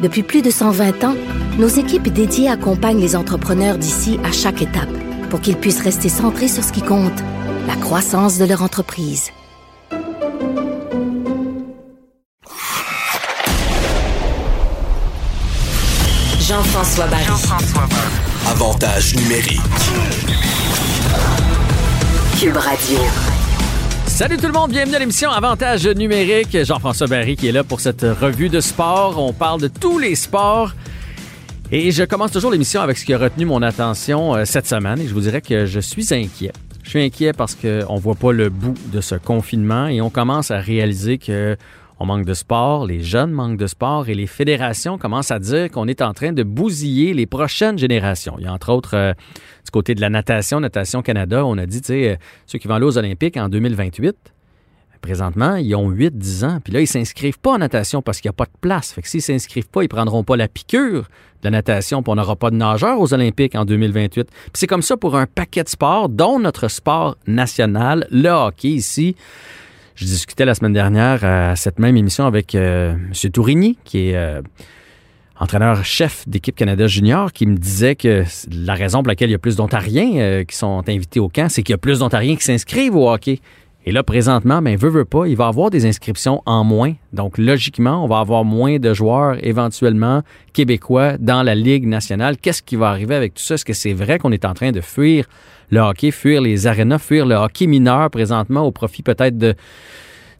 Depuis plus de 120 ans, nos équipes dédiées accompagnent les entrepreneurs d'ici à chaque étape pour qu'ils puissent rester centrés sur ce qui compte, la croissance de leur entreprise. Jean-François Barry. Avantage numérique. Cube Radio. Salut tout le monde, bienvenue à l'émission Avantage numérique. Jean-François Barry qui est là pour cette revue de sport. On parle de tous les sports. Et je commence toujours l'émission avec ce qui a retenu mon attention euh, cette semaine et je vous dirais que je suis inquiet. Je suis inquiet parce qu'on ne voit pas le bout de ce confinement et on commence à réaliser que on manque de sport, les jeunes manquent de sport et les fédérations commencent à dire qu'on est en train de bousiller les prochaines générations. Il y a entre autres euh, du côté de la natation, Natation Canada, on a dit, tu sais, euh, ceux qui vont aller aux Olympiques en 2028, présentement, ils ont 8-10 ans, puis là, ils s'inscrivent pas en natation parce qu'il n'y a pas de place. Fait que s'ils s'inscrivent pas, ils prendront pas la piqûre de la natation, puis on n'aura pas de nageurs aux Olympiques en 2028. Puis c'est comme ça pour un paquet de sports, dont notre sport national, le hockey ici. Je discutais la semaine dernière à cette même émission avec euh, M. Tourigny, qui est euh, entraîneur-chef d'équipe Canada Junior, qui me disait que la raison pour laquelle il y a plus d'Ontariens euh, qui sont invités au camp, c'est qu'il y a plus d'Ontariens qui s'inscrivent au hockey. Et là, présentement, ben, veut, veut pas, il va avoir des inscriptions en moins. Donc, logiquement, on va avoir moins de joueurs éventuellement québécois dans la Ligue nationale. Qu'est-ce qui va arriver avec tout ça? Est-ce que c'est vrai qu'on est en train de fuir le hockey, fuir les arénas, fuir le hockey mineur présentement au profit peut-être de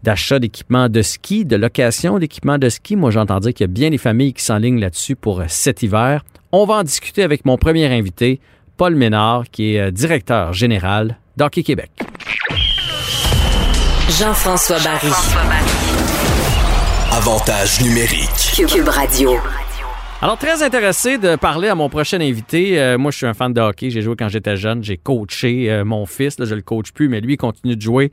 d'achat d'équipements de ski, de location d'équipements de ski? Moi, j'entends dire qu'il y a bien des familles qui s'enlignent là-dessus pour euh, cet hiver. On va en discuter avec mon premier invité, Paul Ménard, qui est euh, directeur général d'Hockey Québec. Jean-François Barry. Avantage numérique. Cube Radio. Alors, très intéressé de parler à mon prochain invité. Euh, moi, je suis un fan de hockey. J'ai joué quand j'étais jeune. J'ai coaché euh, mon fils. Là, je le coach plus, mais lui, il continue de jouer.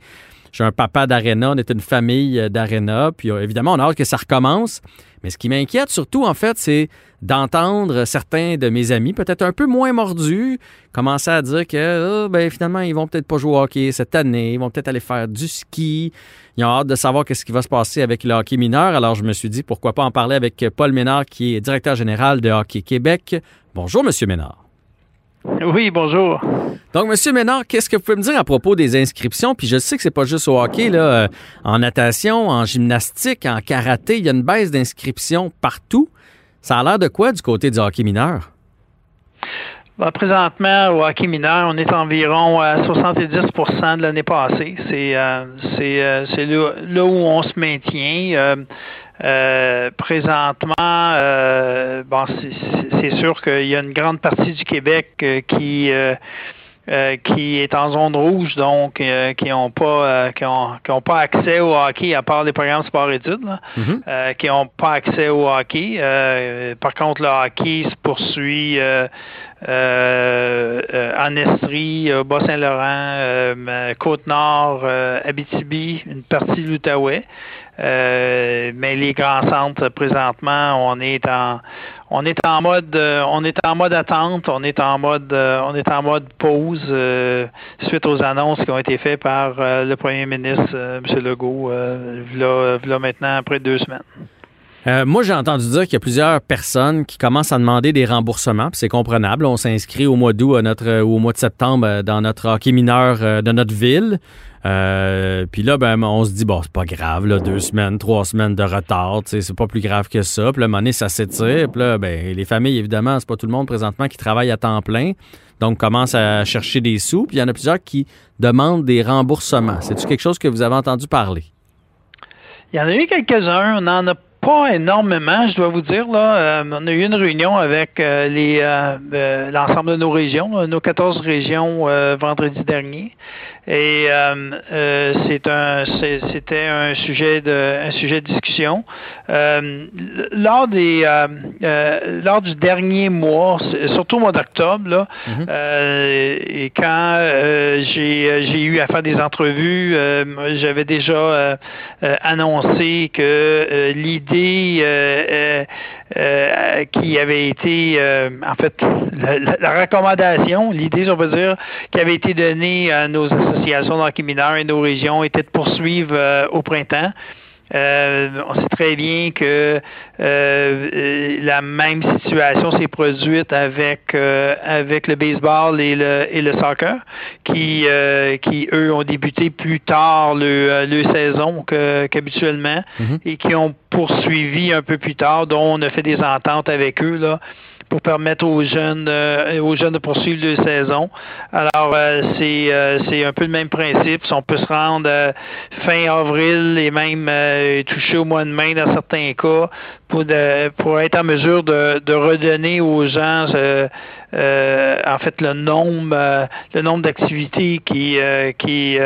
Suis un papa d'aréna. On est une famille euh, d'aréna. Puis, euh, évidemment, on a hâte que ça recommence. Mais ce qui m'inquiète surtout, en fait, c'est d'entendre certains de mes amis, peut-être un peu moins mordus, commencer à dire que oh, ben, finalement, ils vont peut-être pas jouer au hockey cette année. Ils vont peut-être aller faire du ski. Ils ont hâte de savoir qu'est-ce qui va se passer avec le hockey mineur. Alors, je me suis dit, pourquoi pas en parler avec Paul Ménard, qui est directeur général de Hockey Québec. Bonjour, Monsieur Ménard. Oui, bonjour. Donc, Monsieur Ménard, qu'est-ce que vous pouvez me dire à propos des inscriptions? Puis je sais que c'est pas juste au hockey, là, euh, en natation, en gymnastique, en karaté, il y a une baisse d'inscriptions partout. Ça a l'air de quoi du côté du hockey mineur? Ben, présentement, au hockey mineur, on est environ à 70% de l'année passée. C'est euh, c'est euh, c'est là, là où on se maintient. Euh, présentement, euh, bon, c'est- sûr qu'il y a une grande partie du Québec euh, qui euh, euh, qui est en zone rouge, donc euh, qui n'ont pas euh, qui ont, qui ont pas accès au hockey à part les programmes sport-études, euh, qui n'ont pas accès au hockey. Euh, par contre, le hockey se poursuit euh, euh, euh, en Estrie, Bas-Saint-Laurent, euh, Côte-Nord, euh, Abitibi, une partie de l'Outaouais. Euh, mais les grands centres présentement, on est en on est en mode euh, on est en mode attente, on est en mode euh, on est en mode pause suite aux annonces qui ont été faites par le premier ministre M. Legault v'là maintenant après deux semaines. Moi, j'ai entendu dire qu'il y a plusieurs personnes qui commencent à demander des remboursements, c'est comprenable. On s'inscrit au mois d'août ou au mois de septembre dans notre hockey mineur de notre ville. Euh, puis là, ben, on se dit, bon, c'est pas grave, là, deux semaines, trois semaines de retard, c'est pas plus grave que ça. Puis là, donné, ça s'étire. Puis là, ben, les familles, évidemment, c'est pas tout le monde présentement qui travaille à temps plein. Donc, commence à chercher des sous. Puis il y en a plusieurs qui demandent des remboursements. C'est-tu quelque chose que vous avez entendu parler? Il y en a eu quelques-uns, on n'en a pas énormément, je dois vous dire. Là, Euh, on a eu une réunion avec euh, l'ensemble de nos régions, nos 14 régions vendredi dernier. Et euh, euh, c'est un c'était un sujet de un sujet de discussion. Euh, lors des euh, euh, lors du dernier mois, surtout au mois d'octobre, là, euh, et quand euh, j'ai j'ai eu à faire des entrevues, euh, j'avais déjà annoncé que euh, l'idée euh, qui avait été, euh, en fait, la, la- recommandation, l'idée, si on peut dire, qui avait été donnée à nos associations d'hockey et nos régions était de poursuivre euh, au printemps. Euh, on sait très bien que euh, la même situation s'est produite avec euh, avec le baseball et le et le soccer, qui euh, qui eux ont débuté plus tard le euh, le saison qu'habituellement et qui ont poursuivi un peu plus tard, dont on a fait des ententes avec eux là pour permettre aux jeunes euh, aux jeunes de poursuivre leur saison. Alors euh, c'est euh, c'est un peu le même principe. On peut se rendre euh, fin avril et même euh, toucher au mois de mai dans certains cas pour pour être en mesure de, de redonner aux gens euh, en fait le nombre le nombre d'activités qui qui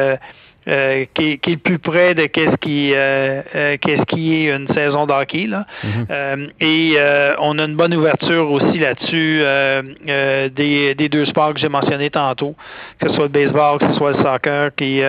euh, qui, est- qui est le plus près de qu'est-ce qui euh, euh, qu'est-ce qui est une saison d'hockey là. Euh, et euh, on a une bonne ouverture aussi là-dessus euh, euh, des, des deux sports que j'ai mentionnés tantôt, que ce soit le baseball, que ce soit le soccer, qui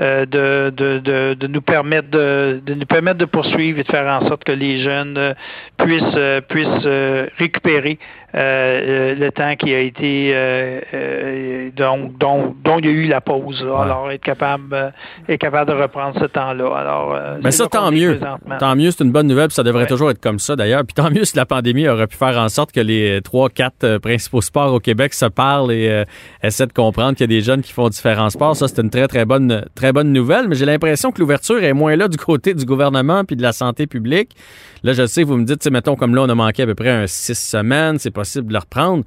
euh, de, de, de, de nous permettre de, de nous permettre de poursuivre et de faire en sorte que les jeunes euh, puissent euh, puissent récupérer euh, le temps qui a été euh, donc dont, dont il y a eu la pause. Alors être capable être capable de reprendre ce temps-là. Alors Mais ça, tant mieux. Tant mieux, c'est une bonne nouvelle, puis ça devrait Ouais. toujours être comme ça d'ailleurs. Puis tant mieux si la pandémie aurait pu faire en sorte que les trois, quatre principaux sports au Québec se parlent et essaient de comprendre qu'il y a des jeunes qui font différents sports. Ça, c'est une très, très bonne, très bonne nouvelle. Mais j'ai l'impression que l'ouverture est moins là du côté du gouvernement puis de la santé publique. Là, je sais, vous me dites, mettons, comme là, on a manqué à peu près un six semaines, c'est possible de le reprendre.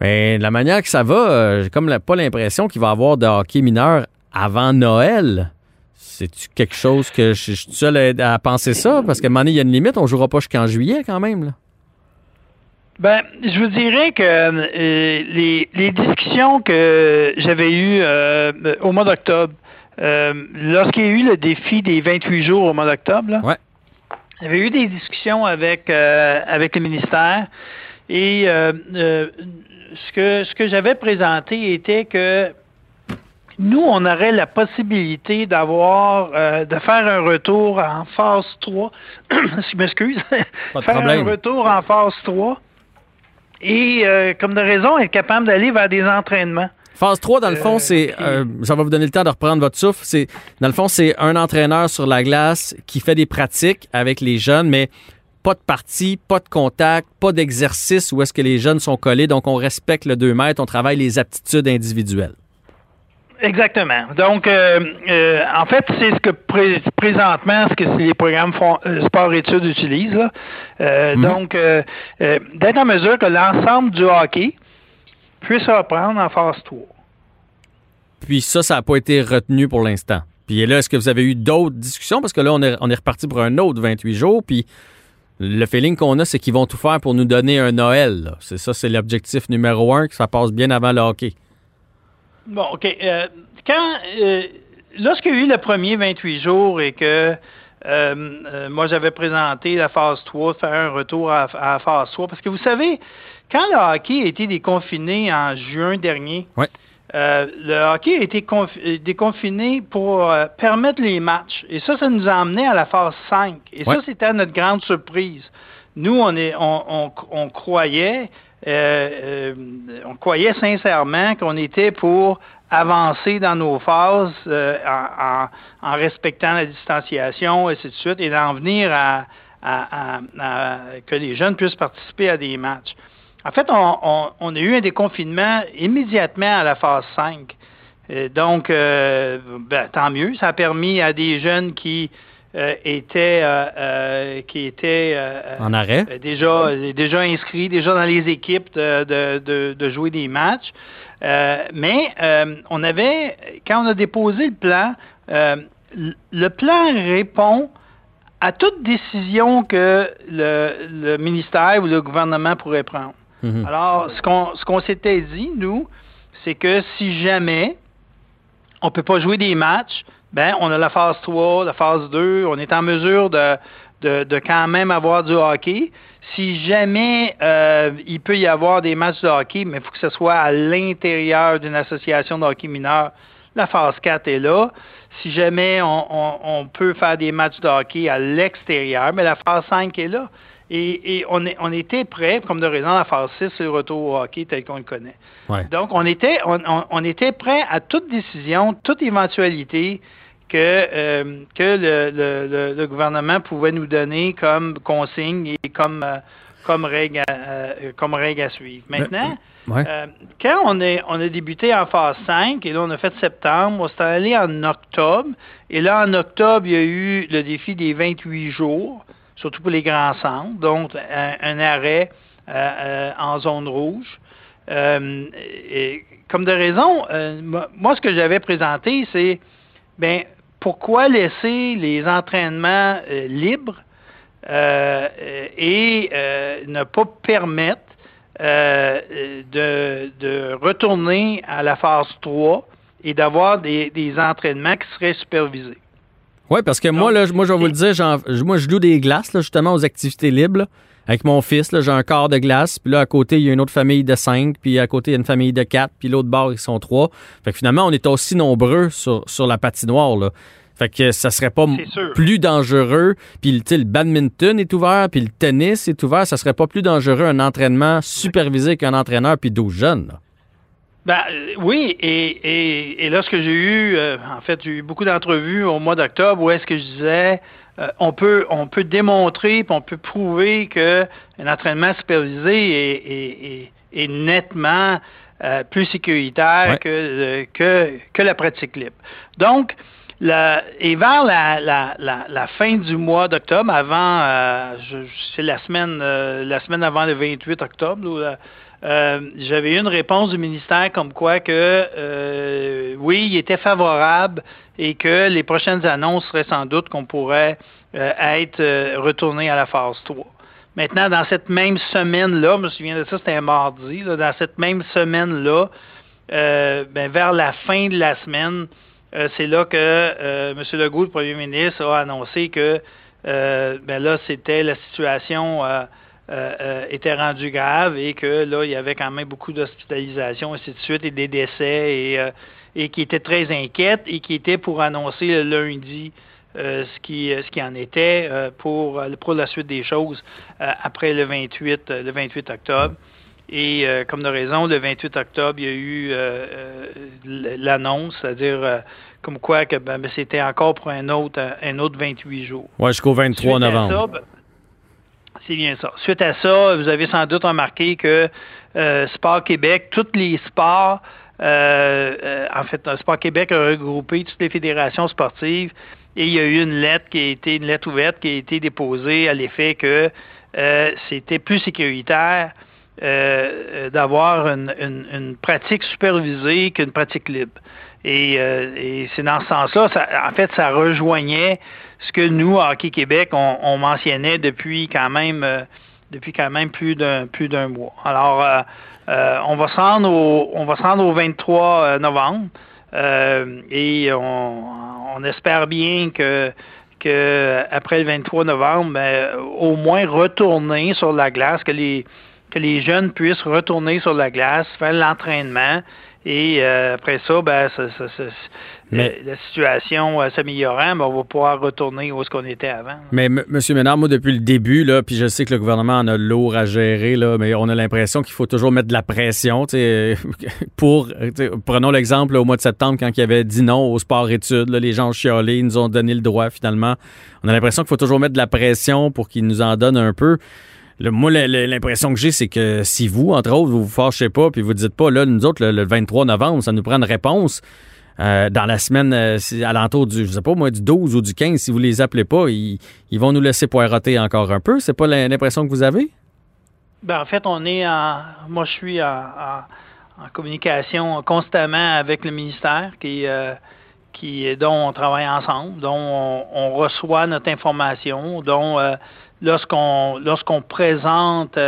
Mais de la manière que ça va, euh, j'ai comme pas l'impression qu'il va y avoir de hockey mineur avant Noël. C'est-tu quelque chose que je, suis seul à, penser ça? Parce qu'à un moment donné, il y a une limite, on jouera pas jusqu'en juillet quand même. Là. Ben, je vous dirais que euh, les, discussions que j'avais eues euh, au mois d'octobre, lorsqu'il y a eu le défi des 28 jours au mois d'octobre, là, Ouais. j'avais eu des discussions avec euh, avec le ministère et euh, euh, ce que ce que j'avais présenté était que nous, on aurait la possibilité d'avoir euh, de faire un retour en phase 3. je m'excuse. Pas de faire problème. un retour en phase 3 et euh, comme de raison être capable d'aller vers des entraînements. Phase 3, dans le fond, Euh, c'est. euh, ça va vous donner le temps de reprendre votre souffle. C'est, dans le fond, c'est un entraîneur sur la glace qui fait des pratiques avec les jeunes, mais pas de partie, pas de contact, pas d'exercice où est-ce que les jeunes sont collés. Donc, on respecte le 2 mètres, on travaille les aptitudes individuelles. Exactement. Donc, euh, euh, en fait, c'est ce que pré- présentement, ce que les programmes font, euh, sport-études utilisent. là. Euh, Donc, euh, euh, d'être en mesure que l'ensemble du hockey puisse reprendre en phase 3. Puis ça, ça n'a pas été retenu pour l'instant. Puis là, est-ce que vous avez eu d'autres discussions? Parce que là, on est, on est reparti pour un autre 28 jours. Puis le feeling qu'on a, c'est qu'ils vont tout faire pour nous donner un Noël. là. C'est ça, c'est l'objectif numéro un, que ça passe bien avant le hockey. Bon, OK. Euh, quand, euh, lorsqu'il y a eu le premier 28 jours et que euh, euh, moi j'avais présenté la phase 3, faire un retour à, à la phase 3, parce que vous savez, quand le hockey a été déconfiné en juin dernier, Ouais. euh, le hockey a été euh, déconfiné pour euh, permettre les matchs. Et ça, ça nous a amené à la phase 5. Et Ouais. ça, c'était notre grande surprise. Nous, on, est, on, on, on croyait, euh, euh, on croyait sincèrement qu'on était pour avancer dans nos phases euh, en, en- en respectant la distanciation, et ainsi de suite, et d'en venir à, à- à- à- que les jeunes puissent participer à des matchs. En fait, on, on- on a eu un déconfinement immédiatement à la phase 5. Euh, donc, euh, ben, tant mieux. Ça a permis à des jeunes qui euh, étaient euh, qui étaient En arrêt. déjà déjà inscrits, déjà dans les équipes de, de, de, de jouer des matchs. Mais on avait, quand on a déposé le plan, le plan répond à toute décision que le, le ministère ou le gouvernement pourrait prendre. Mhm. Alors, ce qu'on ce qu'on s'était dit, nous, c'est que si jamais on peut pas jouer des matchs, ben on a la phase 3, la phase 2, on est en mesure de, de, de quand même avoir du hockey. Si jamais euh, il peut y avoir des matchs de hockey, mais il faut que ce soit à l'intérieur d'une association de hockey mineur, la phase 4 est là. Si jamais on, on, peut faire des matchs de hockey à l'extérieur, mais la phase 5 est là. Et, et on, est, on, était prêt, comme de raison, la phase 6, c'est le retour au hockey tel qu'on le connaît. Donc, on était, on, on, était prêt à toute décision, toute éventualité que, euh, que le, le, le, gouvernement pouvait nous donner comme consigne et comme, euh, comme, règle, à, euh, comme règle à suivre. Maintenant, quand on, est, on a débuté en phase 5, et là on a fait septembre, on s'est allé en octobre, et là en octobre, il y a eu le défi des 28 jours, surtout pour les grands centres, donc un, arrêt en zone rouge. et, comme de raison, moi, ce que j'avais présenté, c'est ben pourquoi laisser les entraînements euh, libres euh, et euh, ne pas permettre de, retourner à la phase 3 et d'avoir des, entraînements qui seraient supervisés? Oui, parce que moi, là, moi, je vais vous le dire, moi, je loue des glaces, justement, aux activités libres. avec mon fils, j'ai un quart de glace, puis là, à côté, il y a une autre famille de cinq, puis à côté, il y a une famille de quatre, puis l'autre bord, ils sont trois. Fait que finalement, on est aussi nombreux sur, sur la patinoire, là. Fait que ça serait pas plus dangereux. Puis le badminton est ouvert, puis le tennis est ouvert. Ça serait pas plus dangereux un entraînement supervisé qu'un entraîneur puis 12 jeunes. Ben, euh, oui, et, et, lorsque j'ai eu, euh, en fait, j'ai eu beaucoup d'entrevues au mois d'octobre où est-ce que je disais, euh, on peut on peut démontrer, puis on peut prouver que un entraînement supervisé est, nettement plus sécuritaire que, que, que la pratique libre. Donc, et vers la, la, la, fin du mois d'octobre, avant, c'est la semaine, la semaine avant le 28 octobre, euh, j'avais eu une réponse du ministère comme quoi que oui, il était favorable et que les prochaines annonces seraient sans doute qu'on pourrait être retourné à la phase 3. Maintenant, dans cette même semaine-là, je me souviens de ça, c'était un mardi, dans cette même semaine-là, ben, vers la fin de la semaine, euh, c'est là que euh, M. Legault, le premier ministre, a annoncé que euh, ben là, c'était la situation était rendue grave et que là, il y avait quand même beaucoup d'hospitalisations, ainsi de suite, et des décès, et, et qui était très inquiète et qui était pour annoncer le lundi ce qui ce qui en était pour pour la suite des choses après le 28 le 28 octobre. Et euh, comme de raison, le 28 octobre, il y a eu euh, euh, l'annonce, c'est-à-dire comme quoi que ben, ben, c'était encore pour un autre, un autre 28 jours. Oui, jusqu'au 23 novembre. Ben, c'est bien ça. Suite à ça, vous avez sans doute remarqué que Sport Québec, tous les sports, en fait, Sport Québec a regroupé toutes les fédérations sportives et il y a eu une lettre qui a été, une lettre ouverte qui a été déposée à l'effet que c'était plus sécuritaire euh, euh, d'avoir une, une, pratique supervisée qu'une pratique libre. Et, euh, et c'est dans ce sens-là, en fait, ça rejoignait ce que nous, Hockey Québec, on, mentionnait depuis quand même depuis quand même plus d'un plus d'un mois. Alors, on va se rendre au on va se rendre au 23 novembre et on, espère bien que après le 23 novembre, ben, au moins retourner sur la glace, que les que les jeunes puissent retourner sur la glace, faire l'entraînement. Et euh, après ça, ben, la situation euh, s'améliorant, ben, on va pouvoir retourner où est-ce qu'on était avant. Mais M. Ménard, moi, depuis le début, là, puis je sais que le gouvernement en a lourd à gérer, là, mais on a l'impression qu'il faut toujours mettre de la pression. pour, prenons l'exemple au mois de septembre, quand il y avait dit non au sport-études, les gens ont chialé, ils nous ont donné le droit finalement. On a l'impression qu'il faut toujours mettre de la pression pour qu'ils nous en donnent un peu. Le, moi, l'impression que j'ai, c'est que si vous, entre autres, vous vous fâchez pas, puis vous dites pas, là, nous autres, le, 23 novembre, ça nous prend une réponse. Euh, dans la semaine euh, alentour du, je sais pas moi, du 12 ou du 15, si vous les appelez pas, ils, vont nous laisser poireauter encore un peu. C'est pas l'impression que vous avez? Ben, en fait, on est en, moi, je suis en, communication constamment avec le ministère qui, euh, dont on travaille ensemble, dont on, on reçoit notre information, dont lorsqu'on lorsqu'on présente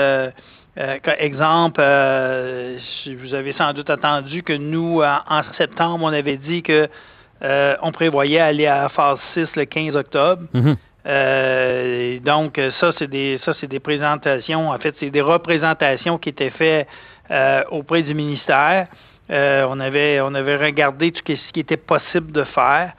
euh, Euh, exemple, euh, vous avez sans doute entendu que nous, en, en septembre, on avait dit que euh, on prévoyait aller à phase 6 le 15 octobre. Mhm. Euh, donc, euh, ça, c'est des ça, c'est des présentations, en fait, c'est des représentations qui étaient faites euh, auprès du ministère. Euh, on avait on avait regardé tout ce qui était possible de faire.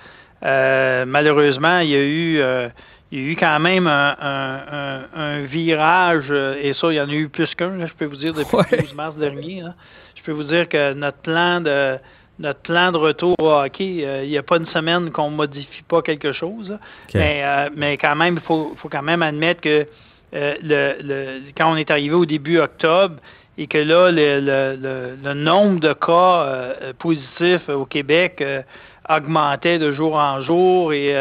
Euh, malheureusement, il y a eu euh, il y a eu quand même un, un- un- un virage, euh, et ça, il y en a eu plus qu'un, je peux vous dire, depuis Ouais. le 12 mars dernier. là. Je peux vous dire que notre plan de notre plan de retour au hockey, euh, il n'y a pas une semaine qu'on modifie pas quelque chose. là. Mais, euh, mais quand même, il faut, faut quand même admettre que euh, le, le- quand on est arrivé au début octobre et que là, le, le, le, nombre de cas positifs au Québec augmentait de jour en jour et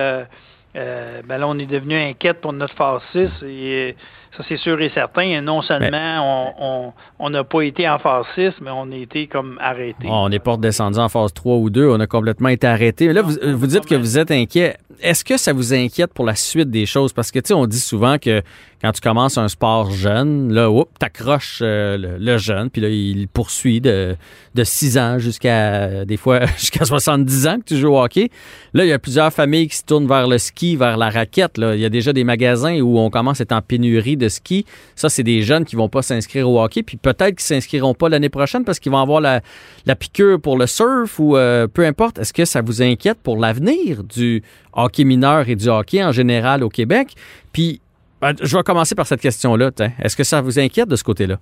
euh, euh, ben là, on est devenu inquiète pour notre phase 6 et euh, ça, c'est sûr et certain. Et non seulement on- on on n'a pas été en phase 6, mais on a été comme arrêté. Oh, on n'est pas redescendu en phase 3 ou 2. On a complètement été arrêté. Là, vous, vous dites que vous êtes inquiet. Est-ce que ça vous inquiète pour la suite des choses? Parce que, tu sais, on dit souvent que quand tu commences un sport jeune, là, oups, t'accroches euh, le, jeune, puis là, il poursuit de, de 6 ans jusqu'à, des fois, jusqu'à 70 ans que tu joues au hockey. Là, il y a plusieurs familles qui se tournent vers le ski, vers la raquette. Là. Il y a déjà des magasins où on commence à être en pénurie de ski. Ça, c'est des jeunes qui vont pas s'inscrire au hockey, puis peut-être qu'ils s'inscriront pas l'année prochaine parce qu'ils vont avoir la, la piqûre pour le surf ou euh, peu importe. Est-ce que ça vous inquiète pour l'avenir du hockey mineur et du hockey en général au Québec? Puis, ben, je vais commencer par cette question-là. Est-ce que ça vous inquiète de ce côté-là?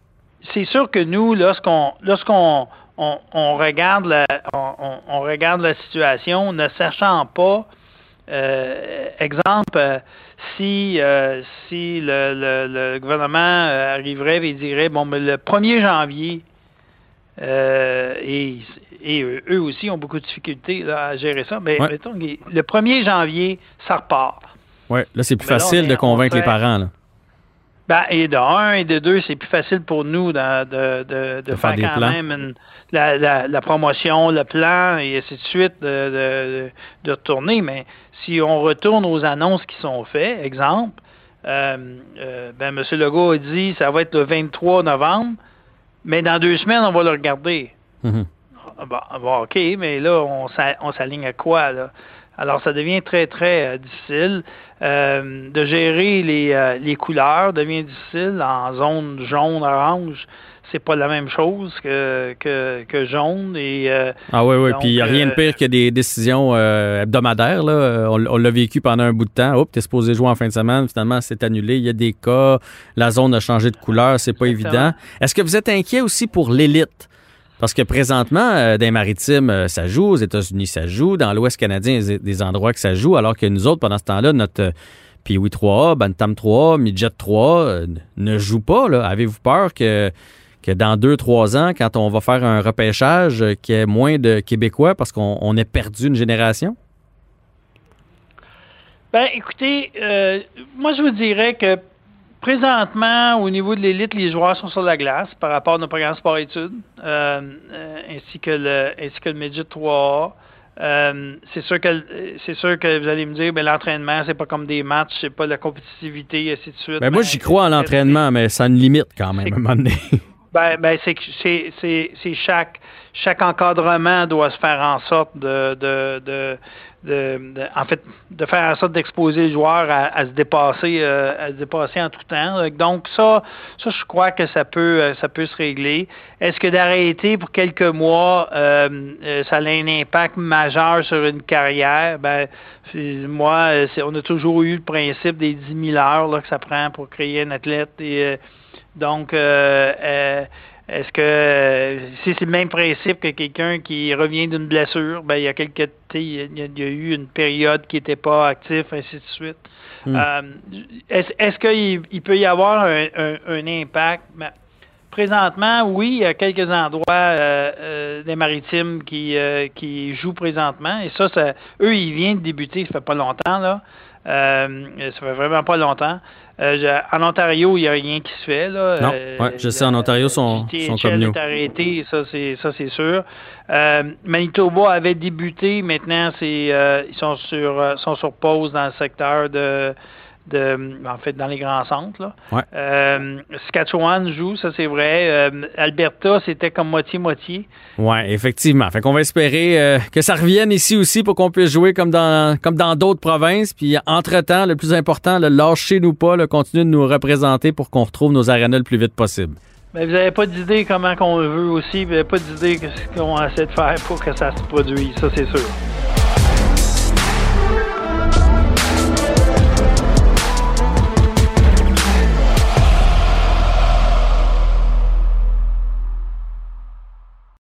c'est sûr que nous, lorsqu'on lorsqu'on on, regarde la on, regarde la situation, ne sachant pas, euh, exemple, euh, si euh, si le, le, gouvernement arriverait et dirait bon, mais le 1er janvier, euh, et, et eux, eux aussi ont beaucoup de difficultés là, à gérer ça, mais Ouais. mettons, le 1er janvier, ça repart. Oui, là, c'est plus Mais facile de convaincre on les parents. Là. Ben, et de un et de deux, c'est plus facile pour nous de, de, de, de De faire, quand plans. même une- la, la, la promotion, le plan et ainsi de suite de, de, de retourner. Mais si on retourne aux annonces qui sont faites, exemple, euh, euh, ben, M. Legault a dit ça va être le 23 novembre, mais dans deux semaines, on va le regarder. Mhm. Ah, Bon, bon, OK, mais là, on s'aligne à quoi, là? Alors, ça devient très, très euh, difficile. Euh, de gérer les, euh, les couleurs devient difficile. En zone jaune, orange, c'est pas la même chose que, que, que jaune. Et, euh, Ah oui, oui. Donc, Puis il n'y a rien de euh, pire que des décisions euh, hebdomadaires. Là. On, on l'a vécu pendant un bout de temps. Oups, t'es supposé jouer en fin de semaine. Finalement, c'est annulé. Il y a des cas. La zone a changé de couleur. C'est pas Exactement. évident. Est-ce que vous êtes inquiet aussi pour l'élite? Parce que présentement, euh, dans les maritimes, euh, ça joue. Aux États-Unis, ça joue. Dans l'Ouest canadien, il y a des endroits que ça joue. Alors que nous autres, pendant ce temps-là, notre euh, Pee-Wee 3A, Bantam 3A, Midget 3 euh, ne joue pas. là. Avez-vous peur que, que dans deux, trois ans, quand on va faire un repêchage, euh, qu'il y ait moins de Québécois parce qu'on on ait perdu une génération? Ben, écoutez, euh, moi, je vous dirais que présentement, au niveau de l'élite, les joueurs sont sur la glace par rapport à nos programmes sport-études, euh, euh, ainsi que le ainsi que le Midget 3A. Euh, c'est sûr que c'est sûr que vous allez me dire, ben l'entraînement, c'est pas comme des matchs, c'est pas la compétitivité, et ainsi de suite. Ben, moi, Ben, j'y crois à l'entraînement, mais ça a une limite quand même, à un moment donné. Ben, ben c'est c'est, chaque chaque encadrement doit se faire en sorte de de, de, de- en fait de faire en sorte d'exposer le joueur à, à se dépasser euh, à se dépasser en tout temps. Donc ça ça je crois que ça peut euh, ça peut se régler. Est-ce que d'arrêter pour quelques mois euh, euh, ça a un impact majeur sur une carrière? Ben moi on a toujours eu le principe des 10 000 heures là, que ça prend pour créer un athlète et donc, euh, euh, est-ce que si c'est le même principe que quelqu'un qui revient d'une blessure, ben il y a quelques il y, a- il y a eu une période qui n'était pas actif, ainsi de suite. Hmm. Euh, est-ce, est-ce qu'il il peut y avoir un, un- un impact? Ben, présentement, oui, il y a quelques endroits euh, euh, des maritimes qui, qui jouent présentement. Et ça, ça, eux, ils viennent de débuter, ça fait pas longtemps, là. Ça fait vraiment pas longtemps. Euh, en Ontario, il n'y a rien qui se fait. Là. Non, Euh, ouais, je sais, en Ontario, sont- sont comme nous. est arrêté, ça c'est ça c'est sûr. Euh, Manitoba avait débuté, maintenant c'est euh, ils sont sur sont sur pause dans le secteur de de, en fait, dans les grands centres. Là. Ouais. Euh, Saskatchewan joue, ça c'est vrai. Euh, Alberta, c'était comme moitié-moitié. Oui, effectivement. Fait qu'on va espérer euh, que ça revienne ici aussi pour qu'on puisse jouer comme dans comme dans d'autres provinces. Puis entre-temps, le plus important, le lâchez-nous pas, le continuer de nous représenter pour qu'on retrouve nos arénas le plus vite possible. Mais vous n'avez pas d'idée comment qu'on veut aussi, vous n'avez pas d'idée de ce qu'on essaie de faire pour que ça se produise, ça c'est sûr.